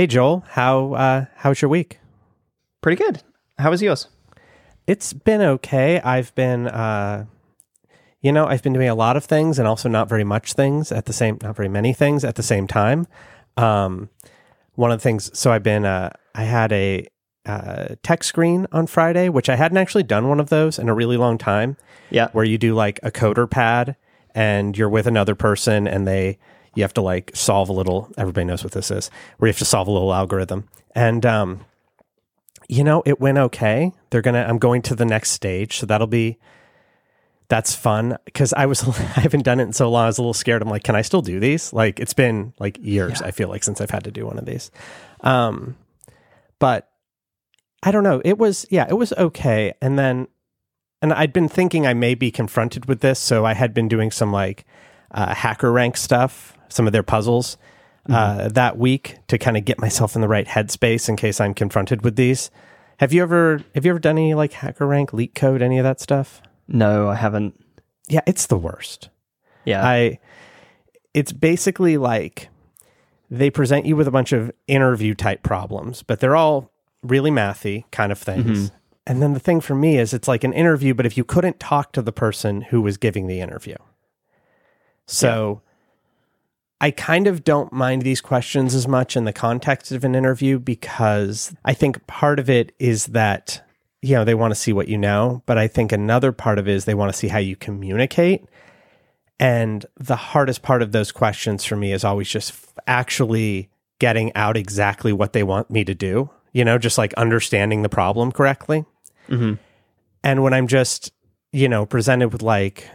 Hey Joel, how uh, how's your week? Pretty good. How was yours? It's been okay. I've been, uh, you know, I've been doing a lot of things and also not very much things at the same, not very many things at the same time. Um, one of the things, so I've been, uh, I had a uh, tech screen on Friday, which I hadn't actually done one of those in a really long time. Yeah. where you do like a CoderPad and you're with another person and they you have to like solve a little everybody knows what this is where you have to solve a little algorithm. And um you know it went okay. They're gonna i'm going to the next stage so that'll be that's fun. Because i was i haven't done it in so long i was a little scared. I'm like can i still do these? Like it's been like years i feel like since i've had to do one of these. Um but i don't know. It was yeah it was okay. And then and I'd been thinking I may be confronted with this, so I had been doing some like uh, HackerRank stuff, some of their puzzles uh, that week to kind of get myself in the right headspace in case I'm confronted with these. Have you ever have you ever done any like hacker rank, LeetCode, any of that stuff? No, I haven't. Yeah, it's the worst. Yeah. I it's basically like they present you with a bunch of interview type problems, but they're all really mathy kind of things. And then the thing for me is it's like an interview, but if you couldn't talk to the person who was giving the interview. So I kind of don't mind these questions as much in the context of an interview because I think part of it is that you know they want to see what you know, but I think another part of it is they want to see how you communicate. And the hardest part of those questions for me is always just actually getting out exactly what they want me to do, you know, just like understanding the problem correctly. Mhm. And when I'm just, you know, presented with like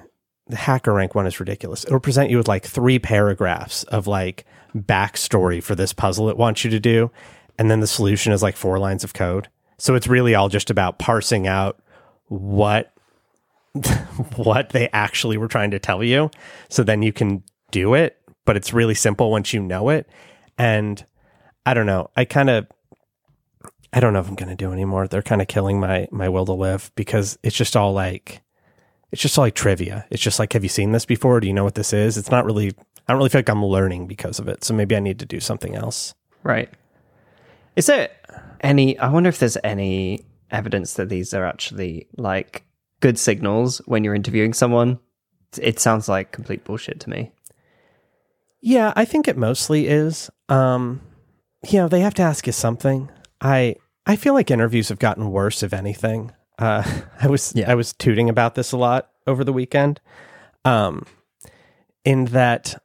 the HackerRank one is ridiculous. It'll present you with like three paragraphs of like backstory for this puzzle it wants you to do. And then the solution is like four lines of code. So it's really all just about parsing out what what they actually were trying to tell you. So then you can do it, but it's really simple once you know it. And I don't know. I kind of I don't know if I'm going to do anymore. They're kind of killing my my will to live because it's just all like it's just like trivia. It's just like have you seen this before? Do you know what this is? It's not really I don't really feel like I'm learning because of it. So maybe I need to do something else. Right. Is there any? I wonder if there's any evidence that these are actually like good signals when you're interviewing someone. It sounds like complete bullshit to me. Yeah, I think it mostly is. Um, you know, they have to ask you something. I I feel like interviews have gotten worse, if anything. Uh, I was Yeah. I was tooting about this a lot over the weekend. Um, in that,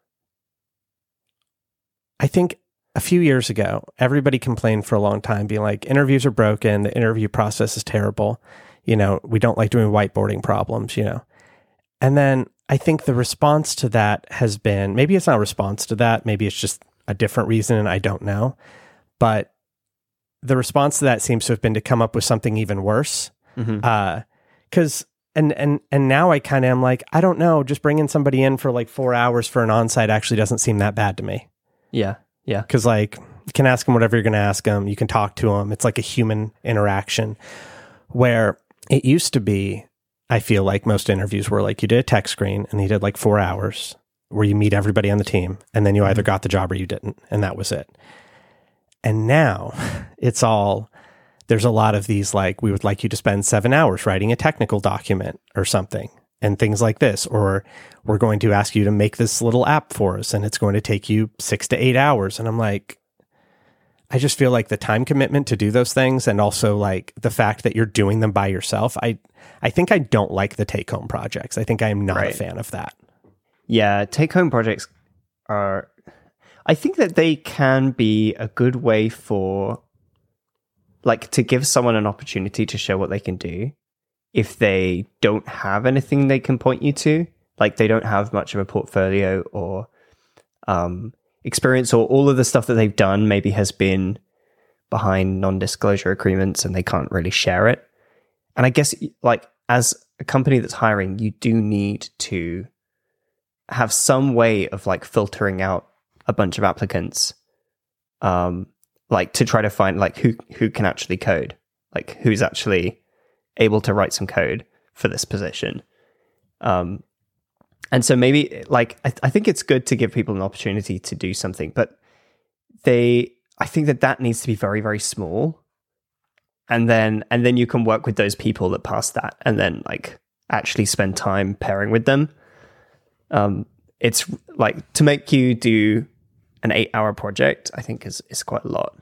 I think a few years ago, everybody complained for a long time, being like, interviews are broken, the interview process is terrible. You know, we don't like doing whiteboarding problems. You know, and then I think the response to that has been maybe it's not a response to that, maybe it's just a different reason, and I don't know. But the response to that seems to have been to come up with something even worse. Mhm. Uh, because and and and now I kind of am like, I don't know, just bringing somebody in for like four hours for an onsite actually doesn't seem that bad to me. Yeah. Yeah. Because like you can ask them whatever you're going to ask them, you can talk to them. It's like a human interaction. Where it used to be, I feel like most interviews were like you did a tech screen and you did like four hours where you meet everybody on the team, and then you either got the job or you didn't, and that was it. And now it's all there's a lot of these like we would like you to spend seven hours writing a technical document or something and things like this or we're going to ask you to make this little app for us and it's going to take you six to eight hours. And i'm like i just feel like the time commitment to do those things and also like the fact that you're doing them by yourself i i think i don't like the take home projects. I think i am not a fan of that. Yeah, take home projects are. I think that they can be a good way for, like, to give someone an opportunity to show what they can do if they don't have anything they can point you to. Like, they don't have much of a portfolio or um, experience, or all of the stuff that they've done maybe has been behind non disclosure agreements and they can't really share it. And I guess, like, as a company that's hiring, you do need to have some way of like filtering out a bunch of applicants um like to try to find like who who can actually code like who's actually able to write some code for this position um and so maybe like I, I think it's good to give people an opportunity to do something but they I think that that needs to be very very small, and then and then you can work with those people that pass that, and then like actually spend time pairing with them. Um, it's like to make you do an eight hour project. I think is is quite a lot.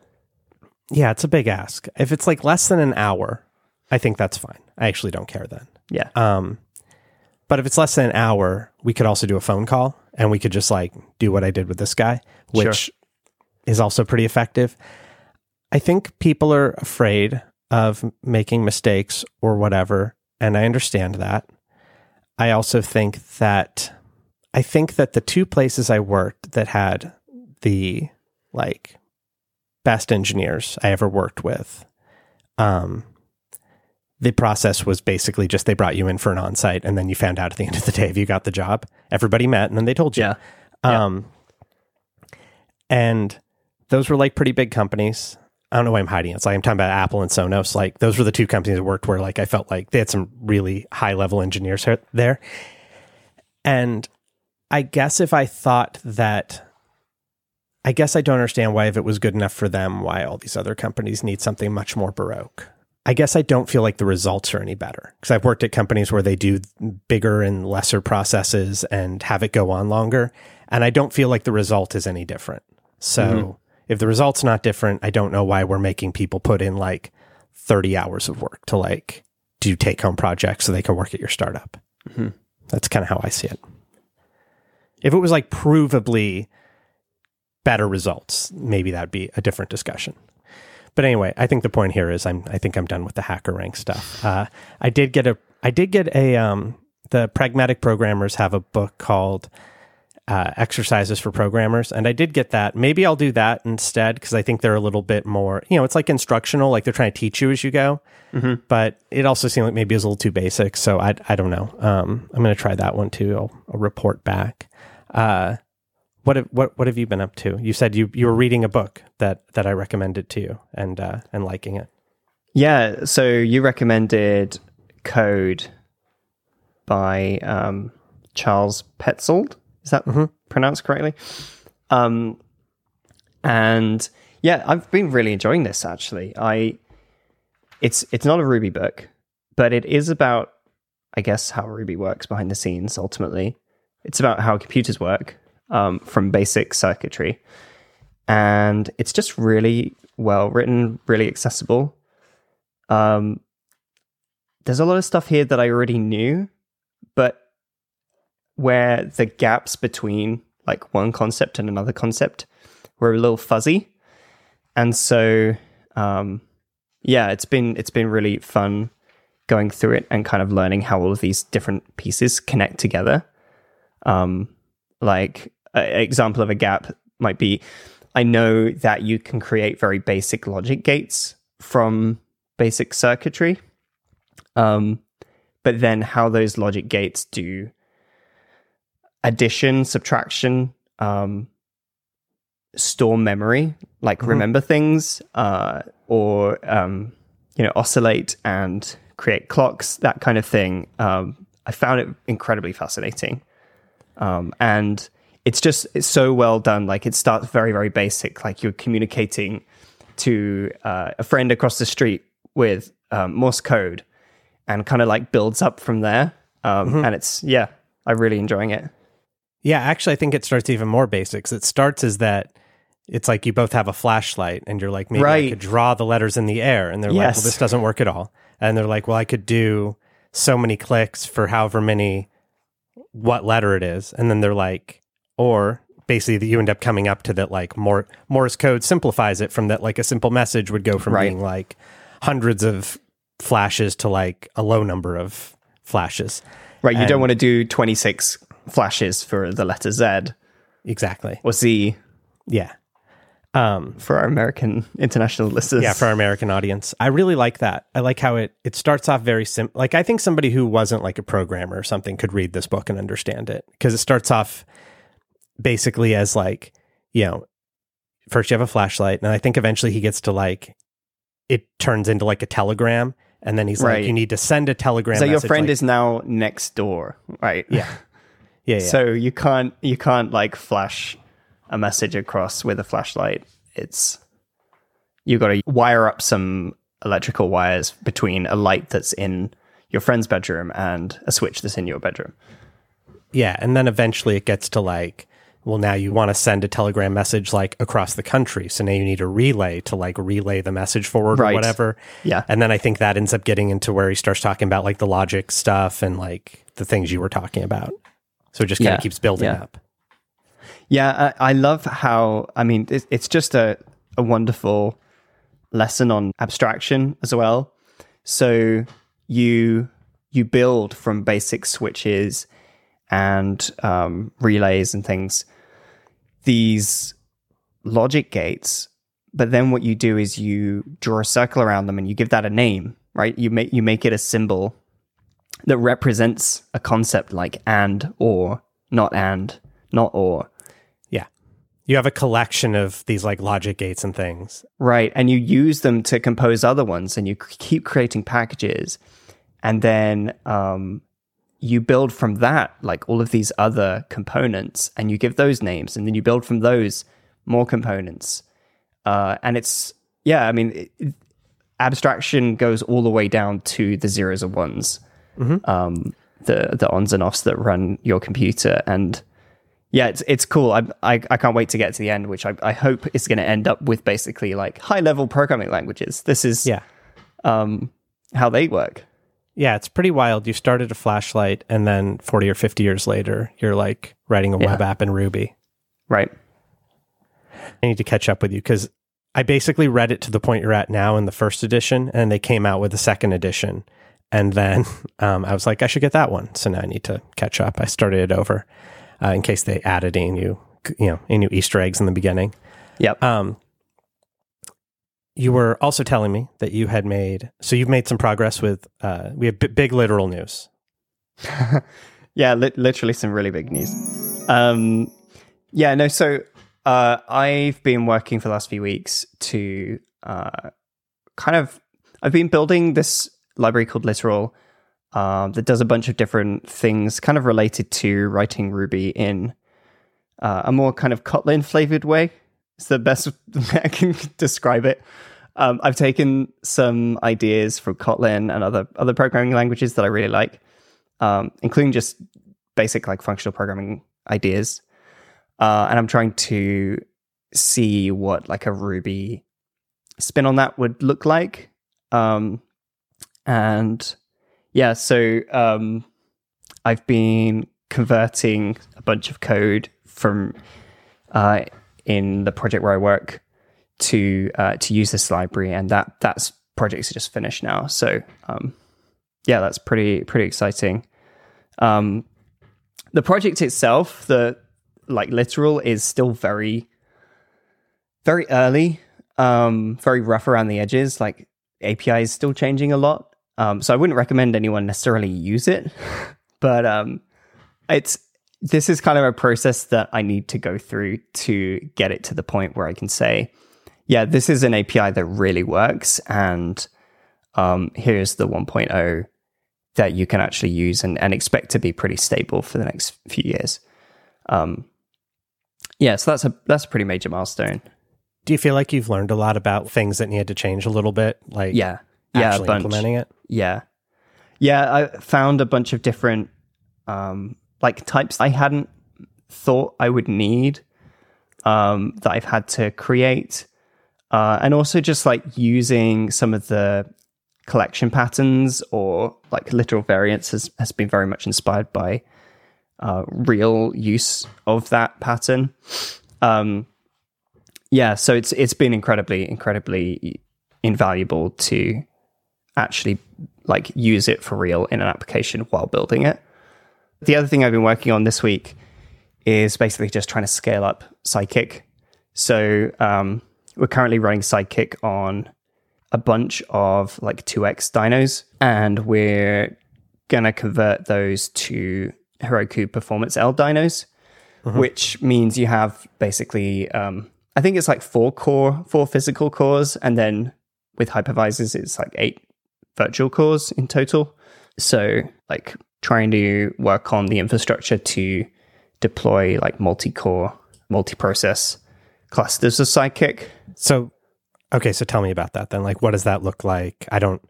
Yeah, it's a big ask. If it's like less than an hour, I think that's fine. I actually don't care then. Yeah. Um, but if it's less than an hour, we could also do a phone call and we could just like do what I did with this guy, which Sure. is also pretty effective. I think people are afraid of making mistakes or whatever, and I understand that. I also think that I think that the two places I worked that had the like best engineers I ever worked with, um, the process was basically just they brought you in for an on-site and then you found out at the end of the day if you got the job. Everybody met and then they told you. Yeah. Yeah. Um, and those were like pretty big companies. I don't know why I'm hiding it. It's like I'm talking about Apple and Sonos. Like those were the two companies I worked where like I felt like they had some really high level engineers he- there. And I guess if I thought that, I guess I don't understand why if it was good enough for them, why all these other companies need something much more baroque. I guess I don't feel like the results are any better because I've worked at companies where they do bigger and lesser processes and have it go on longer. And I don't feel like the result is any different. So mm-hmm. if the result's not different, I don't know why we're making people put in like 30 hours of work to like do take home projects so they can work at your startup. Mm-hmm. That's kind of how I see it. If it was like provably better results, maybe that'd be a different discussion. But anyway, I think the point here is I'm I think I'm done with the HackerRank stuff. Uh, I did get a I did get a um, the pragmatic programmers have a book called uh, exercises for programmers, and I did get that. Maybe I'll do that instead because I think they're a little bit more you know it's like instructional, like they're trying to teach you as you go. But it also seemed like maybe it was a little too basic, so I I don't know. Um, I'm going to try that one too. I'll, I'll report back. Uh, what have, what what have you been up to? You said you you were reading a book that that I recommended to you and uh, and liking it. Yeah, so you recommended Code by um, Charles Petzold. Is that pronounced correctly? Um, and yeah, I've been really enjoying this actually. I it's it's not a Ruby book, but it is about I guess how Ruby works behind the scenes ultimately. It's about how computers work um, from basic circuitry. And it's just really well written, really accessible. Um, there's a lot of stuff here that I already knew, but where the gaps between like one concept and another concept were a little fuzzy. And so, um, yeah, it's been it's been really fun going through it and kind of learning how all of these different pieces connect together. Um, like an example of a gap might be I know that you can create very basic logic gates from basic circuitry. Um, but then how those logic gates do addition, subtraction, um, store memory, like remember things, uh, or um, you know, oscillate and create clocks, that kind of thing. Um, I found it incredibly fascinating, um, and it's just it's so well done. Like it starts very very basic, like you're communicating to uh, a friend across the street with um, Morse code, and kind of like builds up from there. Um, And it's yeah, I'm really enjoying it. Yeah, actually, I think it starts even more basics. It starts as that it's like you both have a flashlight, and you're like, maybe I could draw the letters in the air, and they're like, well, this doesn't work at all. And they're like, well, I could do so many clicks for however many what letter it is, and then they're like, or basically that you end up coming up to that like more Morse code simplifies it from that like a simple message would go from Right. being like hundreds of flashes to like a low number of flashes. Right, you don't want to do 26 flashes for the letter Z Exactly. or Z Yeah. Um, for our American international listeners. yeah, for our American audience. I really like that. I like how it it starts off very simple. Like I think somebody who wasn't like a programmer or something could read this book and understand it because it starts off basically as like, you know, first you have a flashlight and I think eventually he gets to like it turns into like a telegram and then he's Right. like you need to send a telegram so your friend like- is now next door, right? Yeah. yeah, yeah. So you can't you can't like flash a message across with a flashlight. It's you got to wire up some electrical wires between a light that's in your friend's bedroom and a switch that's in your bedroom. Yeah, and then eventually it gets to like, well, now you want to send a telegram message like across the country, so now you need a relay to like relay the message forward Right. or whatever. Yeah. and then I think that ends up getting into where he starts talking about like the logic stuff and like the things you were talking about. So it just kind Yeah, of keeps building yeah. up. Yeah, I, I love how, I mean, it's, it's just a, a wonderful lesson on abstraction as well. So you you build from basic switches and um, relays and things these logic gates, but then what you do is you draw a circle around them and you give that a name, right? You make you make it a symbol that represents a concept like and or, not and, not or. Yeah, you have a collection of these like logic gates and things. Right. And you use them to compose other ones and you c- keep creating packages. And then um, you build from that, like all of these other components, and you give those names. And then you build from those more components. Uh, and it's, yeah, I mean, it, it- abstraction goes all the way down to the zeros and ones, um, the, the ons and offs that run your computer. And yeah, it's it's cool. I, I I can't wait to get to the end, which I, I hope is going to end up with basically like high level programming languages. This is Yeah, um how they work. Yeah, it's pretty wild. You started a flashlight, and then forty or fifty years later, you're like writing a web app in Ruby. Right. I need to catch up with you because I basically read it to the point you're at now in the first edition, and they came out with a second edition. And then um, I was like, I should get that one. So now I need to catch up. I started it over uh, in case they added any new, you know, any new Easter eggs in the beginning. Yep. Um, you were also telling me that you had made, so you've made some progress with, uh, we have b- big literal news. yeah, li- literally some really big news. Um, yeah, no. So uh, I've been working for the last few weeks to uh, kind of. I've been building this library called Literal um, that does a bunch of different things, kind of related to writing Ruby in uh, a more kind of Kotlin flavored way. It's the best way I can describe it. Um, I've taken some ideas from Kotlin and other other programming languages that I really like um, including just basic like functional programming ideas. Uh, and I'm trying to see what like a Ruby spin on that would look like. Um, and yeah, so um, I've been converting a bunch of code from uh, in the project where I work to uh, to use this library, and that that's project's are just finished now. So um, yeah, that's pretty pretty exciting. Um, the project itself, the like literal, is still very very early, um, very rough around the edges. Like API is still changing a lot, um, so I wouldn't recommend anyone necessarily use it. but um, it's this is kind of a process that I need to go through to get it to the point where I can say, yeah, this is an API that really works, and um, here's the 1.0 that you can actually use and, and expect to be pretty stable for the next few years. Um, yeah, so that's a that's a pretty major milestone. Do you feel like you've learned a lot about things that needed to change a little bit? Like, Yeah, yeah, implementing it? Yeah, yeah. I found a bunch of different um, like types I hadn't thought I would need um, that I've had to create, uh, and also just like using some of the collection patterns or like literal variants has, has been very much inspired by uh, real use of that pattern. Um, yeah, so it's it's been incredibly incredibly invaluable to actually like use it for real in an application while building it. The other thing I've been working on this week is basically just trying to scale up Sidekiq. So um, we're currently running Sidekiq on a bunch of like 2x dynos, and we're gonna convert those to Heroku Performance L dynos, which means you have basically, um, I think it's like four core, four physical cores, and then with hypervisors, it's like eight virtual cores in total. So, like trying to work on the infrastructure to deploy like multi core, multi process clusters of Sidekiq. So Okay, so tell me about that then. Like, what does that look like? I don't,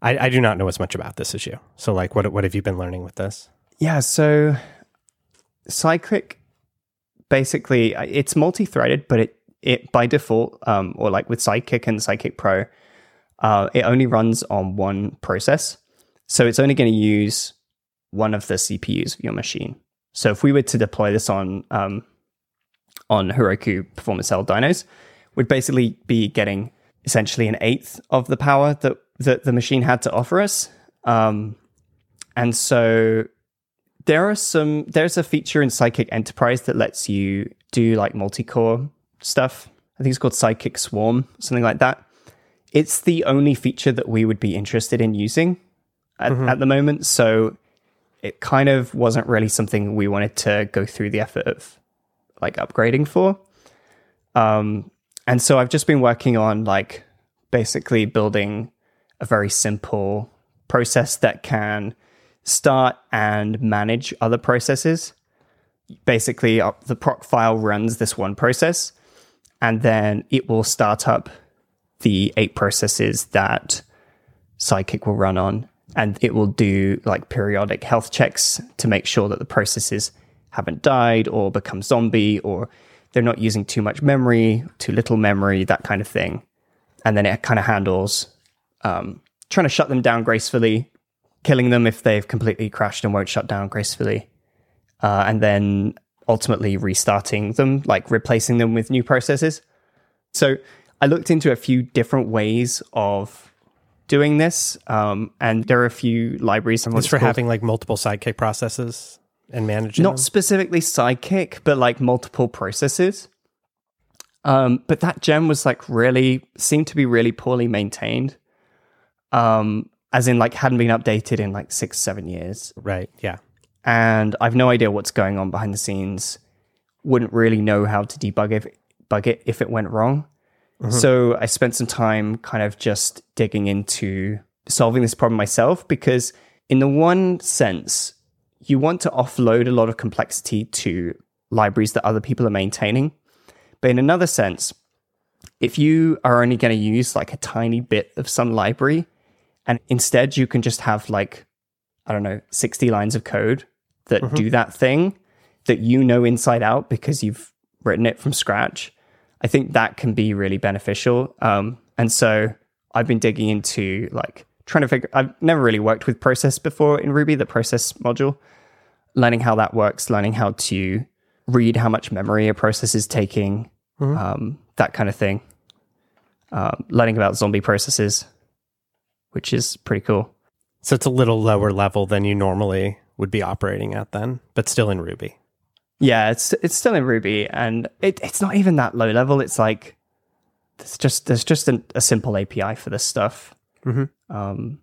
I, I do not know as much about this as you. So, like, what what have you been learning with this? Yeah, so Sidekiq basically it's multi-threaded, but it it by default, um, or like with Sidekiq and Sidekiq Pro, uh, it only runs on one process. So it's only going to use one of the CPUs of your machine. So if we were to deploy this on um, on Heroku Performance L dynos, we'd basically be getting essentially an eighth of the power that that the machine had to offer us. Um, and so there are some there's a feature in Sidekiq Enterprise that lets you do like multi-core stuff. I think it's called Sidekiq Swarm, something like that. It's the only feature that we would be interested in using at, mm-hmm. at the moment. So it kind of wasn't really something we wanted to go through the effort of like upgrading for. Um, and so I've just been working on like basically building a very simple process that can start and manage other processes. Basically, uh, the proc file runs this one process, and then it will start up the eight processes that Sidekiq will run on. And it will do like periodic health checks to make sure that the processes haven't died or become zombie or they're not using too much memory, too little memory, that kind of thing. And then it kind of handles um, trying to shut them down gracefully, killing them if they've completely crashed and won't shut down gracefully, uh, and then ultimately restarting them, like replacing them with new processes. So I looked into a few different ways of doing this, um, and there are a few libraries. It's for called. having like multiple Sidekiq processes and managing. Not them? specifically Sidekiq, but like multiple processes. Um, but that gem was like really seemed to be really poorly maintained. Um, as in like hadn't been updated in like six, seven years. Right. Yeah. And I've no idea what's going on behind the scenes. Wouldn't really know how to debug if bug it if it went wrong. Mm-hmm. So I spent some time kind of just digging into solving this problem myself because in the one sense, you want to offload a lot of complexity to libraries that other people are maintaining. But in another sense, if you are only going to use like a tiny bit of some library, and instead you can just have like, I don't know, 60 lines of code that mm-hmm. do that thing that you know inside out because you've written it from scratch, I think that can be really beneficial. Um, and so I've been digging into like trying to figure, I've never really worked with process before in Ruby, the process module, learning how that works, learning how to read how much memory a process is taking, mm-hmm. um, that kind of thing. Um, learning about zombie processes, which is pretty cool. So it's a little lower level than you normally would be operating at then, but still in Ruby. Yeah, it's it's still in Ruby, and it, it's not even that low level. It's like there's just there's just an, a simple API for this stuff. Mm-hmm. Um,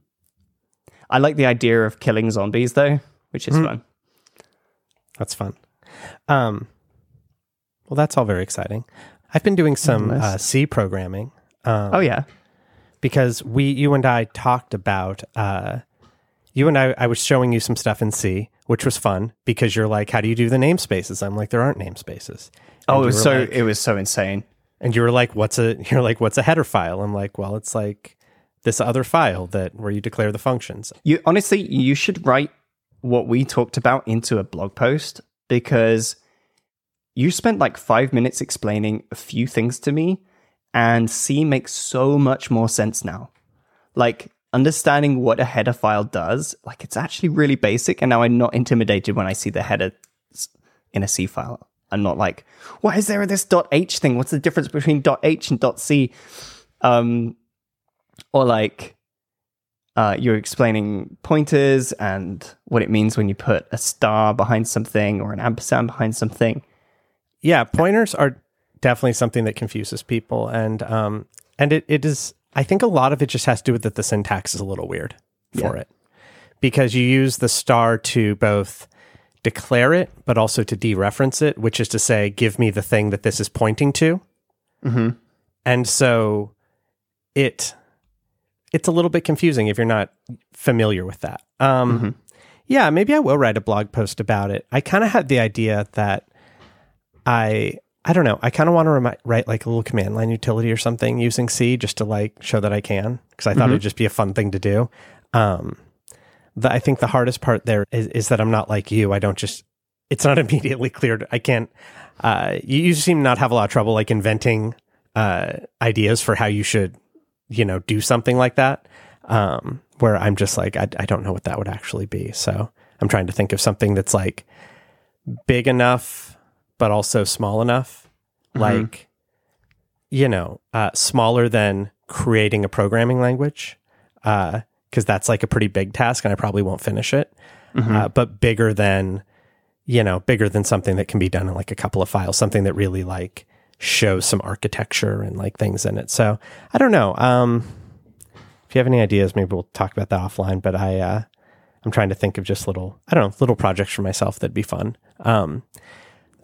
I like the idea of killing zombies though, which is mm-hmm. fun. That's fun. Um, well, that's all very exciting. I've been doing some uh, C programming. Um, oh yeah, because we, you and I talked about. Uh, you and I, I was showing you some stuff in C, which was fun because you're like, "How do you do the namespaces?" I'm like, "There aren't namespaces." And oh, it was so like, it was so insane. And you were like, "What's a?" You're like, "What's a header file?" I'm like, "Well, it's like this other file that where you declare the functions." You honestly, you should write what we talked about into a blog post because you spent like five minutes explaining a few things to me, and C makes so much more sense now. Like understanding what a header file does, like it's actually really basic, and now I'm not intimidated when I see the header in a C file. I'm not like, why is there this .h thing? What's the difference between .h and .c? Um, or like, uh, you're explaining pointers and what it means when you put a star behind something or an ampersand behind something. Yeah, pointers are definitely something that confuses people, and um, and it, it is. I think a lot of it just has to do with that the syntax is a little weird for yeah. it because you use the star to both declare it but also to dereference it, which is to say, give me the thing that this is pointing to. Mm-hmm. And so it it's a little bit confusing if you're not familiar with that. Um, mm-hmm. Yeah, maybe I will write a blog post about it. I kind of had the idea that I I don't know. I kind of want to remi- write like a little command line utility or something using C just to like show that I can because I thought Mm-hmm. it'd just be a fun thing to do. Um, the, I think the hardest part there is, is that I'm not like you. I don't just. It's not immediately clear. to- I can't. Uh, you, you seem to not have a lot of trouble like inventing uh, ideas for how you should, you know, do something like that. Um, where I'm just like, I, I don't know what that would actually be. So I'm trying to think of something that's like big enough, but also small enough. Like, you know, uh, smaller than creating a programming language, because that's like a pretty big task and I probably won't finish it. Uh, but bigger than, you know, bigger than something that can be done in like a couple of files, something that really like shows some architecture and like things in it. So I don't know. Um, if you have any ideas, maybe we'll talk about that offline. But I, uh, I'm trying to think of just little, I don't know, little projects for myself that'd be fun. Um,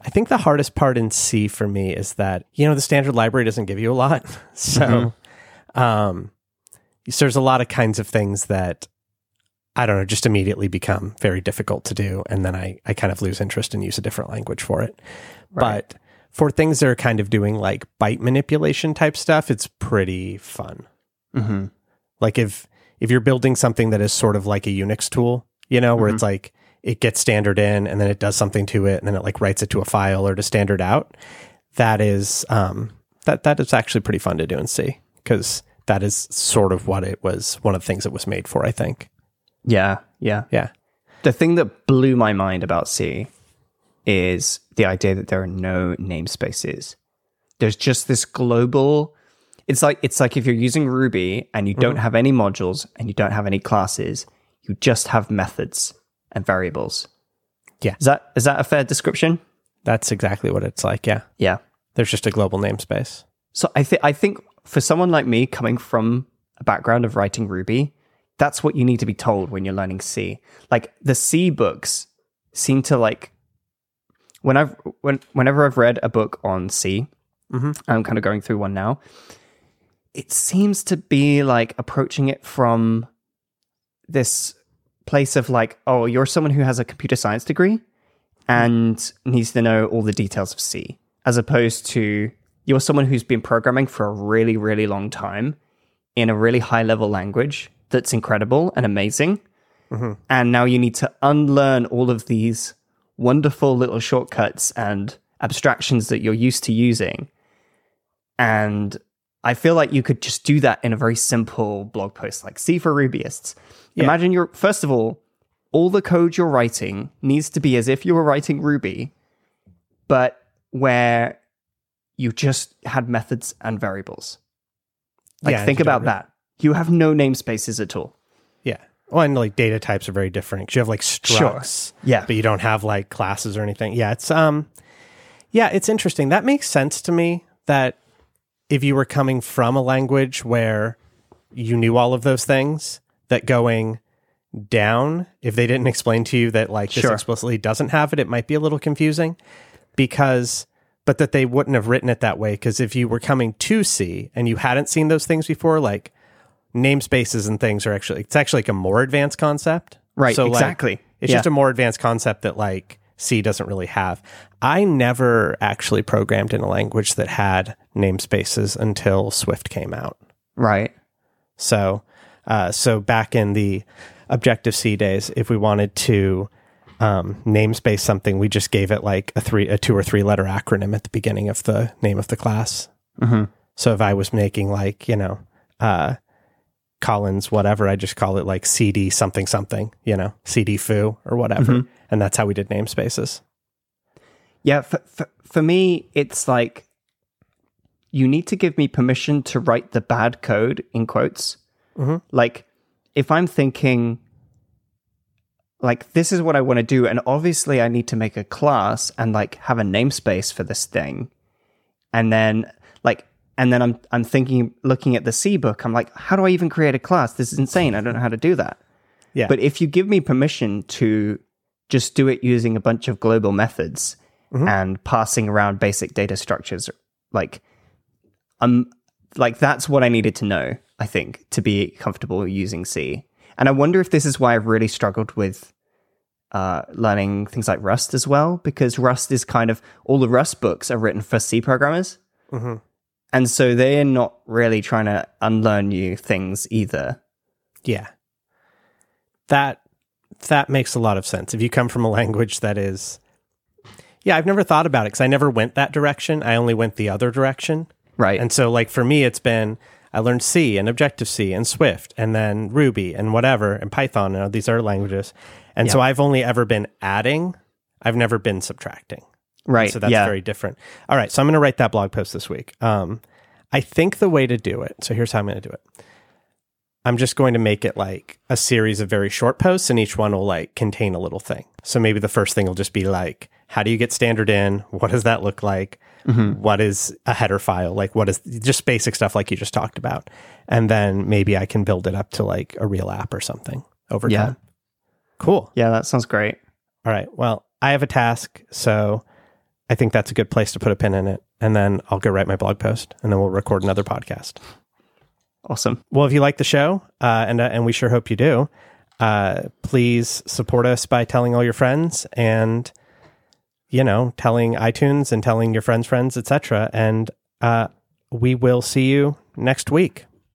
I think the hardest part in C for me is that you know the standard library doesn't give you a lot, so um, so there's a lot of kinds of things that I don't know just immediately become very difficult to do, and then I I kind of lose interest and use a different language for it. But for things that are kind of doing like byte manipulation type stuff, it's pretty fun. Mm-hmm. Like if if you're building something that is sort of like a Unix tool, you know, where it's like it gets standard in and then it does something to it and then it like writes it to a file or to standard out. That is um that that is actually pretty fun to do in C because that is sort of what it was one of the things it was made for, I think. Yeah, yeah. Yeah. The thing that blew my mind about C is the idea that there are no namespaces. There's just this global it's like it's like if you're using Ruby and you don't have any modules and you don't have any classes, you just have methods and variables. Yeah. Is that is that a fair description? That's exactly what it's like. Yeah. Yeah. There's just a global namespace. So I think I think for someone like me coming from a background of writing Ruby, that's what you need to be told when you're learning C. Like the C books seem to like when I've when whenever I've read a book on C, mm-hmm. I'm kind of going through one now. It seems to be like approaching it from this place of like, oh, you're someone who has a computer science degree and needs to know all the details of C, as opposed to you're someone who's been programming for a really, really long time in a really high level language that's incredible and amazing. Mm-hmm. And now you need to unlearn all of these wonderful little shortcuts and abstractions that you're used to using. And I feel like you could just do that in a very simple blog post like C for Rubyists. Imagine you're, first of all, all the code you're writing needs to be as if you were writing Ruby, but where you just had methods and variables. Like, Yeah, think about that. You have no namespaces at all. Yeah. Well, and like data types are very different. 'cause You have like structs, Yeah. but you don't have like classes or anything. Yeah, it's um, yeah, it's interesting. That makes sense to me. That if you were coming from a language where you knew all of those things, that going down, if they didn't explain to you that like this Sure. explicitly doesn't have it, it might be a little confusing. Because, but that they wouldn't have written it that way. Because if you were coming to C and you hadn't seen those things before, like namespaces and things are actually it's actually like a more advanced concept. Right, So exactly. it's Yeah. just a more advanced concept that like C doesn't really have. I never actually programmed in a language that had namespaces until Swift came out. Right. So, uh, so back in the Objective C days, if we wanted to um, namespace something, we just gave it like a three, a two or three letter acronym at the beginning of the name of the class. Mhm. So if I was making like you know, uh, Collins whatever, I just call it like CD something something, you know, CD foo or whatever, mm-hmm. and that's how we did namespaces. Yeah, for, for, for me, it's like you need to give me permission to write the bad code in quotes. Mm-hmm. Like, if I'm thinking, like, this is what I want to do, and obviously I need to make a class and like have a namespace for this thing, and then and then I'm I'm thinking, looking at the C book, I'm like, how do I even create a class? This is insane. I don't know how to do that. Yeah, But if you give me permission to just do it using a bunch of global methods and passing around basic data structures, like um like that's what I needed to know, I think, to be comfortable using C. And I wonder if this is why I've really struggled with uh, learning things like Rust as well, because Rust is kind of all the Rust books are written for C programmers. Mhm. And so they're not really trying to unlearn you things either. Yeah. That that makes a lot of sense. If you come from a language that is Yeah, I've never thought about it cuz I never went that direction. I only went the other direction. Right. And so like for me it's been I learned C and Objective C and Swift and then Ruby and whatever and Python and all these other languages. And so I've only ever been adding. I've never been subtracting. Right. So that's yeah. very different. All right. So I'm going to write that blog post this week. Um, I think the way to do it. So here's how I'm going to do it. I'm just going to make it like a series of very short posts, and each one will like contain a little thing. So maybe the first thing will just be like, how do you get standard in? What does that look like? What is a header file? Like, what is just basic stuff like you just talked about? And then maybe I can build it up to like a real app or something over Yeah. time. Cool. yeah, that sounds great. All right. Well, I have a task, so I think that's a good place to put a pin in it. And then I'll go write my blog post, and then we'll record another podcast. Awesome. Well, if you like the show, uh, and uh, and we sure hope you do, uh, please support us by telling all your friends, and you know, telling iTunes and telling your friends' friends, etc. And uh, we will see you next week.